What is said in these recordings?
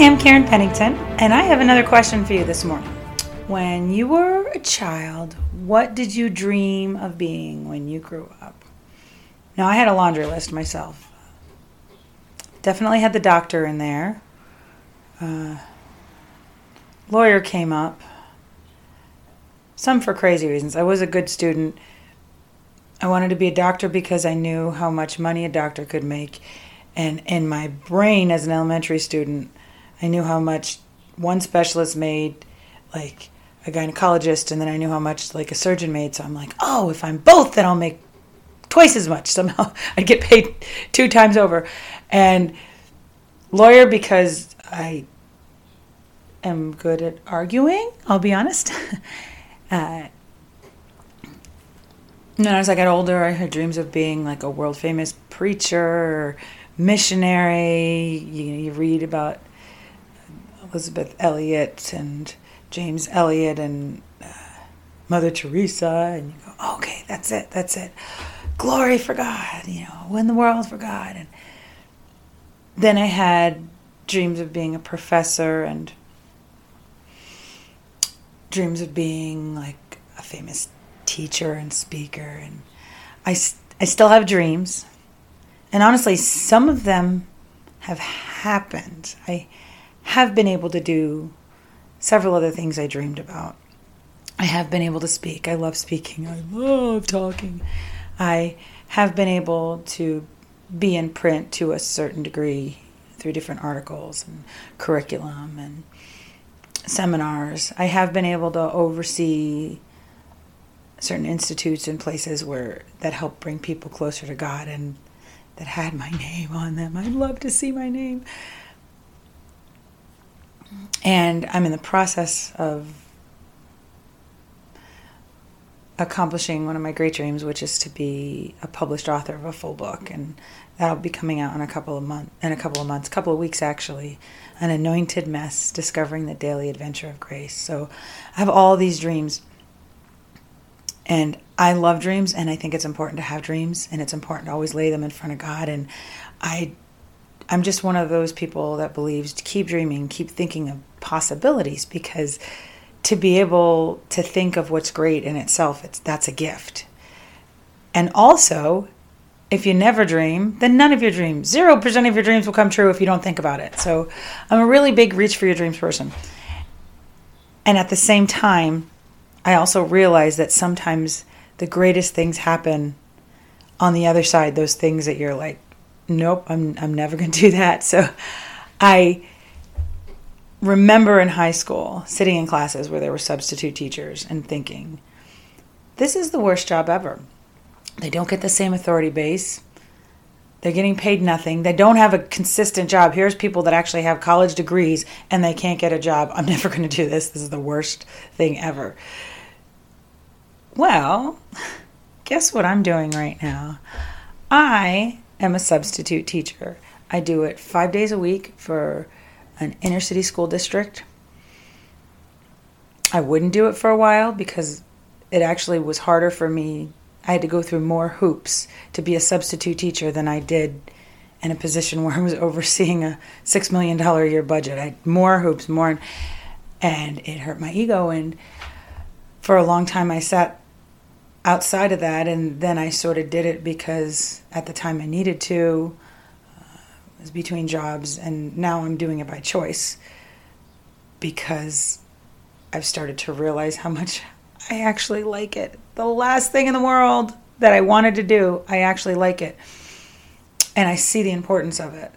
I'm Karen Pennington, and I have another question for you this morning. When you were a child, what did you dream of being when you grew up? Now, I had a laundry list myself. Definitely had the doctor in there. Uh, lawyer came up. Some for crazy reasons. I was a good student. I wanted to be a doctor because I knew how much money a doctor could make. And in my brain as an elementary student, I knew how much one specialist made, like a gynecologist, and then I knew how much like a surgeon made. So I'm like, oh, if I'm both, then I'll make twice as much. Somehow I'd get paid two times over. And lawyer because I am good at arguing, I'll be honest. uh, and as I got older, I had dreams of being like a world famous preacher or missionary. You, you read about Elisabeth Elliot and James Elliot and uh, Mother Teresa, and you go, okay, that's it, that's it. Glory for God, you know, win the world for God. And then I had dreams of being a professor and dreams of being like a famous teacher and speaker. And I, I still have dreams. And honestly, some of them have happened. I have been able to do several other things I dreamed about. I have been able to speak. I love speaking. I love talking. I have been able to be in print to a certain degree through different articles and curriculum and seminars. I have been able to oversee certain institutes and places where that help bring people closer to God and that had my name on them. I'd love to see my name. And I'm in the process of accomplishing one of my great dreams, which is to be a published author of a full book, and that'll be coming out in a couple of months. In a couple of months, couple of weeks actually, an anointed mess, discovering the daily adventure of grace. So, I have all these dreams, and I love dreams, and I think it's important to have dreams, and it's important to always lay them in front of God. And I I'm just one of those people that believes to keep dreaming, keep thinking of possibilities because to be able to think of what's great in itself, it's that's a gift. And also, if you never dream, then none of your dreams, 0% of your dreams will come true if you don't think about it. So, I'm a really big reach for your dreams person. And at the same time, I also realize that sometimes the greatest things happen on the other side, those things that you're like, nope, I'm, I'm never going to do that. So I remember in high school sitting in classes where there were substitute teachers and thinking, this is the worst job ever. They don't get the same authority base. They're getting paid nothing. They don't have a consistent job. Here's people that actually have college degrees and they can't get a job. I'm never going to do this. This is the worst thing ever. Well, guess what I'm doing right now? I am a substitute teacher. I do it five days a week for an inner city school district. I wouldn't do it for a while because it actually was harder for me. I had to go through more hoops to be a substitute teacher than I did in a position where I was overseeing a six million dollar a year budget. I had more hoops, more, and it hurt my ego. And for a long time, I sat outside of that, and then I sort of did it because at the time I needed to. Uh, was between jobs, and now I'm doing it by choice because I've started to realize how much I actually like it. The last thing in the world that I wanted to do, I actually like it. And I see the importance of it.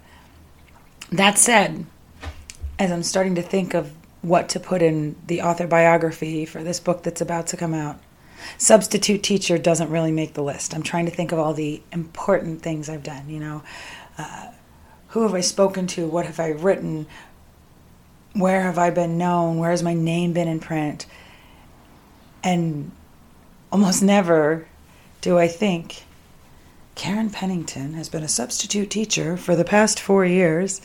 That said, as I'm starting to think of what to put in the author biography for this book that's about to come out, Substitute teacher doesn't really make the list. I'm trying to think of all the important things I've done, you know. Uh, who have I spoken to? What have I written? Where have I been known? Where has my name been in print? And almost never do I think Karen Pennington has been a substitute teacher for the past four years.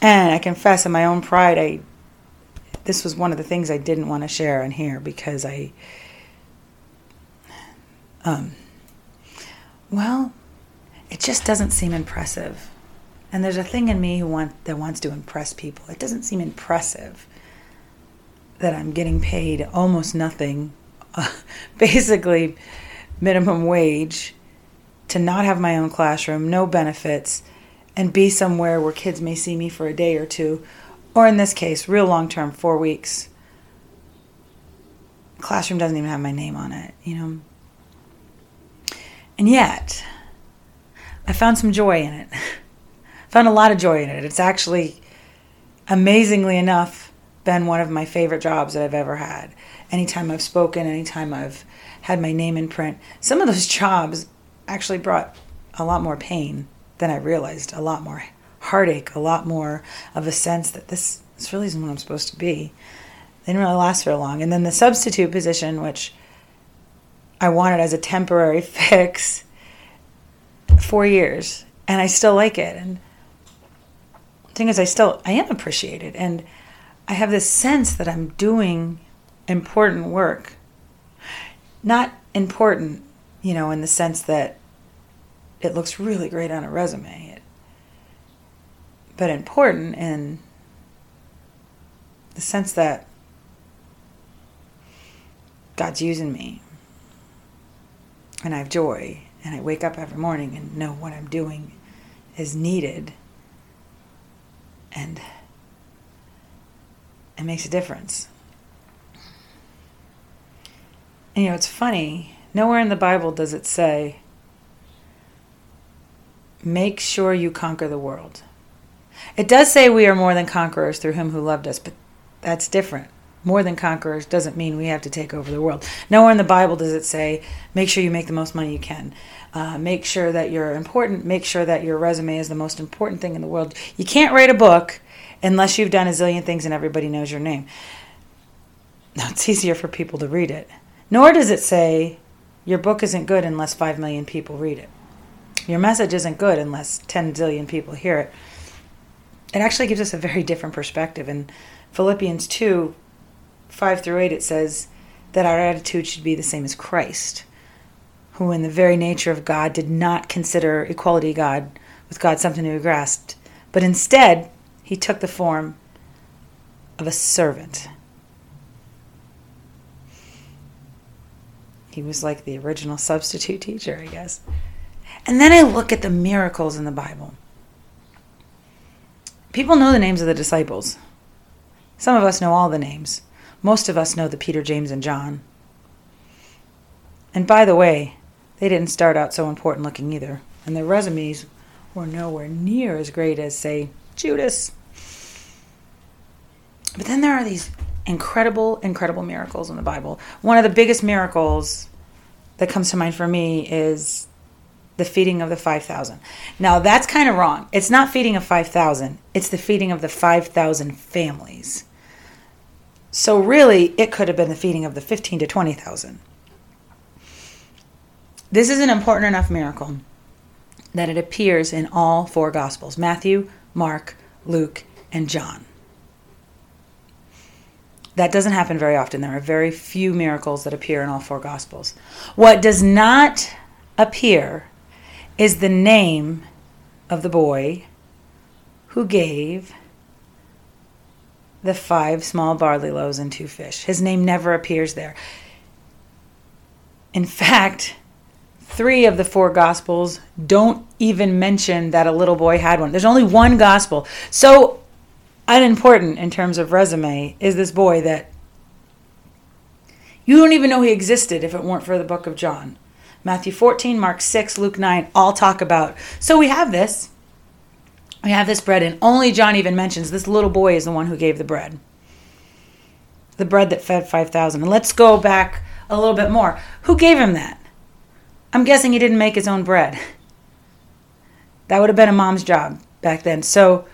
And I confess, in my own pride, I this was one of the things I didn't want to share on here because I, um, well, it just doesn't seem impressive. And there's a thing in me who want that wants to impress people. It doesn't seem impressive that I'm getting paid almost nothing, uh, basically minimum wage, to not have my own classroom, no benefits, and be somewhere where kids may see me for a day or two, or in this case, real long term, four weeks. Classroom doesn't even have my name on it, you know. And yet, I found some joy in it. found a lot of joy in it. It's actually, amazingly enough, been one of my favorite jobs that I've ever had. Anytime I've spoken, anytime I've had my name in print, some of those jobs actually brought a lot more pain than I realized, a lot more heartache, a lot more of a sense that this, this really isn't what I'm supposed to be. They didn't really last very long. And then the substitute position, which I wanted as a temporary fix, four years, and I still like it. And the thing is, I still I am appreciated, and I have this sense that I'm doing important work. Not important, you know, in the sense that it looks really great on a resume, it, but important in the sense that God's using me and I have joy and I wake up every morning and know what I'm doing is needed and it makes a difference. And you know, it's funny, nowhere in the Bible does it say, make sure you conquer the world. It does say we are more than conquerors through him who loved us, but that's different more than conquerors doesn't mean we have to take over the world. Nowhere in the Bible does it say, make sure you make the most money you can. Uh, make sure that you're important. Make sure that your resume is the most important thing in the world. You can't write a book unless you've done a zillion things and everybody knows your name. Now, it's easier for people to read it. Nor does it say, your book isn't good unless 5 million people read it. Your message isn't good unless 10 zillion people hear it. It actually gives us a very different perspective. In Philippians 2, 5 through 8, it says that our attitude should be the same as Christ, who, in the very nature of God, did not consider equality God with God something to be grasped, but instead, he took the form of a servant. He was like the original substitute teacher, I guess. And then I look at the miracles in the Bible. People know the names of the disciples. Some of us know all the names. Most of us know the Peter, James, and John. And by the way, they didn't start out so important looking either, and their resumes were nowhere near as great as, say, Judas. But then there are these incredible, incredible miracles in the Bible. One of the biggest miracles that comes to mind for me is the feeding of the 5,000. Now, that's kind of wrong. It's not feeding of 5,000, it's the feeding of the 5,000 families. So really, it could have been the feeding of the 15 to 20,000. This is an important enough miracle that it appears in all four Gospels Matthew, Mark, Luke, and John. That doesn't happen very often. There are very few miracles that appear in all four Gospels. What does not appear is the name of the boy who gave the five small barley loaves and two fish. His name never appears there. In fact, three of the four gospels don't even mention that a little boy had one. There's only one gospel. So unimportant in terms of resume is this boy that you don't even know he existed if it weren't for the book of John. Matthew 14, Mark 6, Luke 9 all talk about. So we have this we have this bread, and only John even mentions this little boy is the one who gave the bread. The bread that fed 5,000. And let's go back a little bit more. Who gave him that? I'm guessing he didn't make his own bread. That would have been a mom's job back then. So,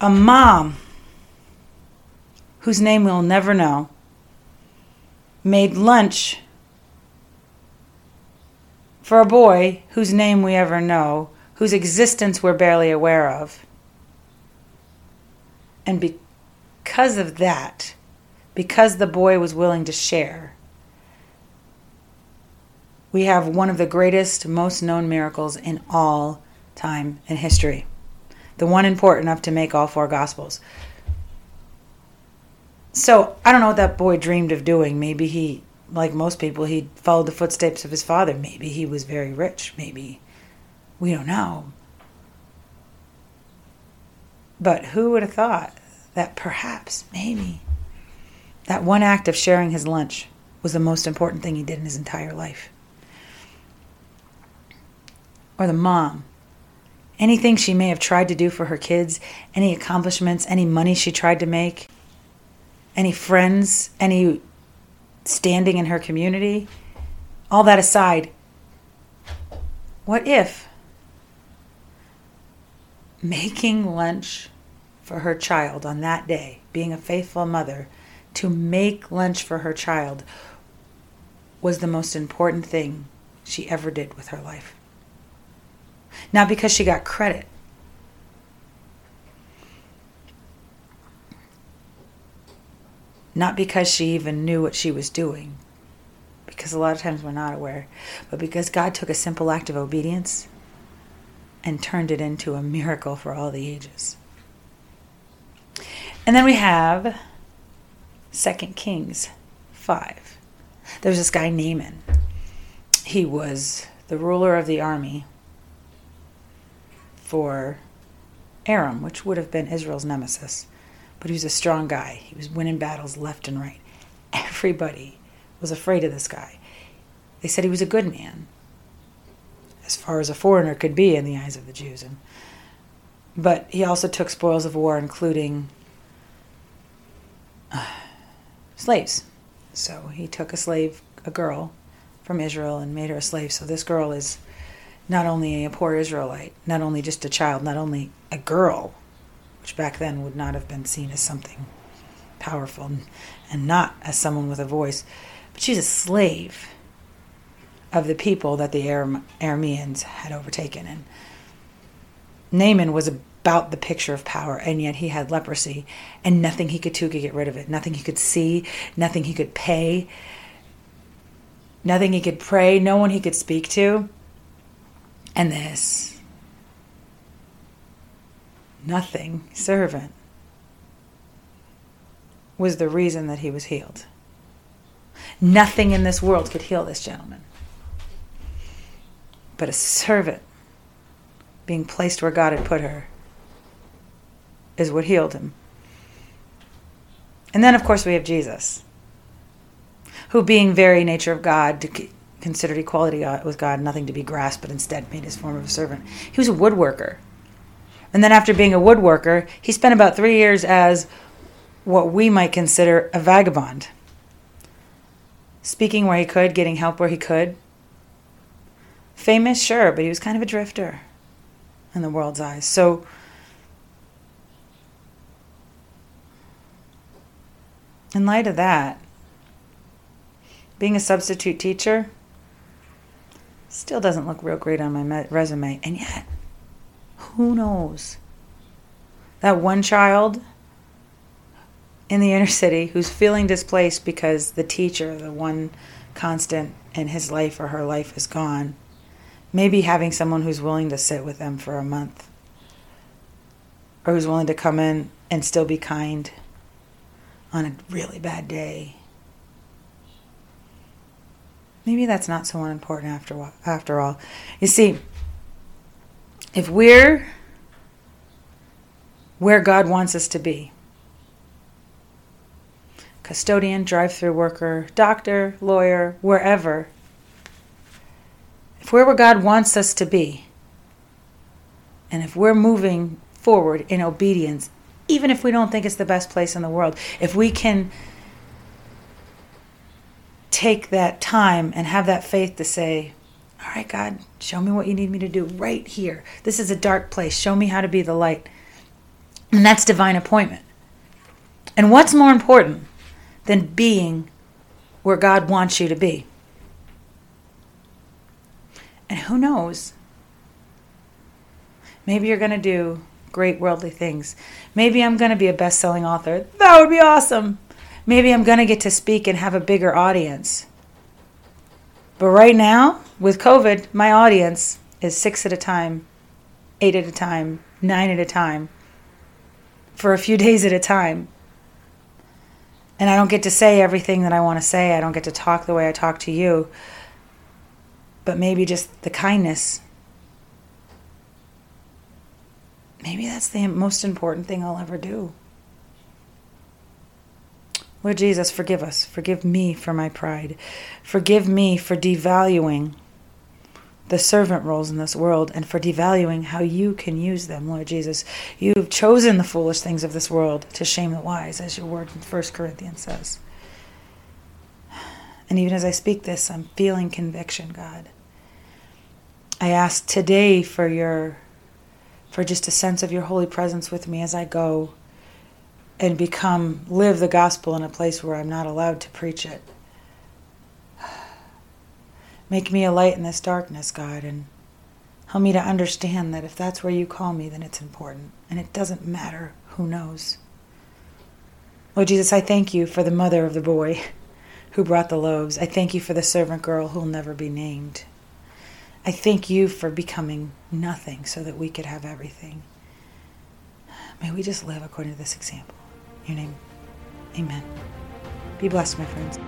a mom whose name we'll never know made lunch for a boy whose name we ever know, whose existence we're barely aware of. And because of that, because the boy was willing to share, we have one of the greatest, most known miracles in all time in history. The one important enough to make all four gospels. So I don't know what that boy dreamed of doing. Maybe he, like most people, he followed the footsteps of his father. Maybe he was very rich. Maybe we don't know. But who would have thought that perhaps, maybe, that one act of sharing his lunch was the most important thing he did in his entire life? Or the mom. Anything she may have tried to do for her kids, any accomplishments, any money she tried to make, any friends, any standing in her community, all that aside, what if making lunch for her child on that day, being a faithful mother, to make lunch for her child was the most important thing she ever did with her life? Not because she got credit, Not because she even knew what she was doing, because a lot of times we're not aware, but because God took a simple act of obedience and turned it into a miracle for all the ages. And then we have 2 Kings 5. There's this guy, Naaman. He was the ruler of the army for Aram, which would have been Israel's nemesis but he was a strong guy. He was winning battles left and right. Everybody was afraid of this guy. They said he was a good man, as far as a foreigner could be in the eyes of the Jews. And, but he also took spoils of war, including uh, slaves. So he took a slave, a girl from Israel, and made her a slave. So this girl is not only a poor Israelite, not only just a child, not only a girl, which back then would not have been seen as something powerful and not as someone with a voice. But she's a slave of the people that the Arameans had overtaken. And Naaman was about the picture of power, and yet he had leprosy, and nothing he could do could get rid of it. Nothing he could see, nothing he could pay, nothing he could pray, no one he could speak to. And this nothing servant was the reason that he was healed. Nothing in this world could heal this gentleman. But a servant being placed where God had put her is what healed him. And then, of course, we have Jesus, who, being very nature of God, considered equality uh, with God nothing to be grasped, but instead made his form of a servant. He was a woodworker. And then after being a woodworker, he spent about three years as what we might consider a vagabond. Speaking where he could, getting help where he could. Famous, sure, but he was kind of a drifter in the world's eyes. So, in light of that, being a substitute teacher still doesn't look real great on my resume. And yet, who knows? That one child in the inner city who's feeling displaced because the teacher, the one constant in his life or her life, is gone. Maybe having someone who's willing to sit with them for a month or who's willing to come in and still be kind on a really bad day. Maybe that's not so unimportant after after all. You see, if we're where God wants us to be, custodian, drive through worker, doctor, lawyer, wherever, if we're where God wants us to be, and if we're moving forward in obedience, even if we don't think it's the best place in the world, if we can take that time and have that faith to say, All right, God, show me what you need me to do right here. This is a dark place. Show me how to be the light. And that's divine appointment. And what's more important than being where God wants you to be? And who knows? Maybe you're going to do great worldly things. Maybe I'm going to be a best selling author. That would be awesome. Maybe I'm going to get to speak and have a bigger audience. But right now, with COVID, my audience is six at a time, eight at a time, nine at a time, for a few days at a time. And I don't get to say everything that I want to say. I don't get to talk the way I talk to you. But maybe just the kindness. Maybe that's the most important thing I'll ever do. Lord Jesus, forgive us. Forgive me for my pride. Forgive me for devaluing the servant roles in this world and for devaluing how you can use them, Lord Jesus. You've chosen the foolish things of this world to shame the wise, as your word in 1 Corinthians says. And even as I speak this, I'm feeling conviction, God. I ask today for your for just a sense of your holy presence with me as I go and become live the gospel in a place where I'm not allowed to preach it. Make me a light in this darkness, God, and help me to understand that if that's where you call me, then it's important. And it doesn't matter who knows. Lord Jesus, I thank you for the mother of the boy who brought the loaves. I thank you for the servant girl who'll never be named. I thank you for becoming nothing so that we could have everything. May we just live according to this example. In your name, amen. Be blessed, my friends.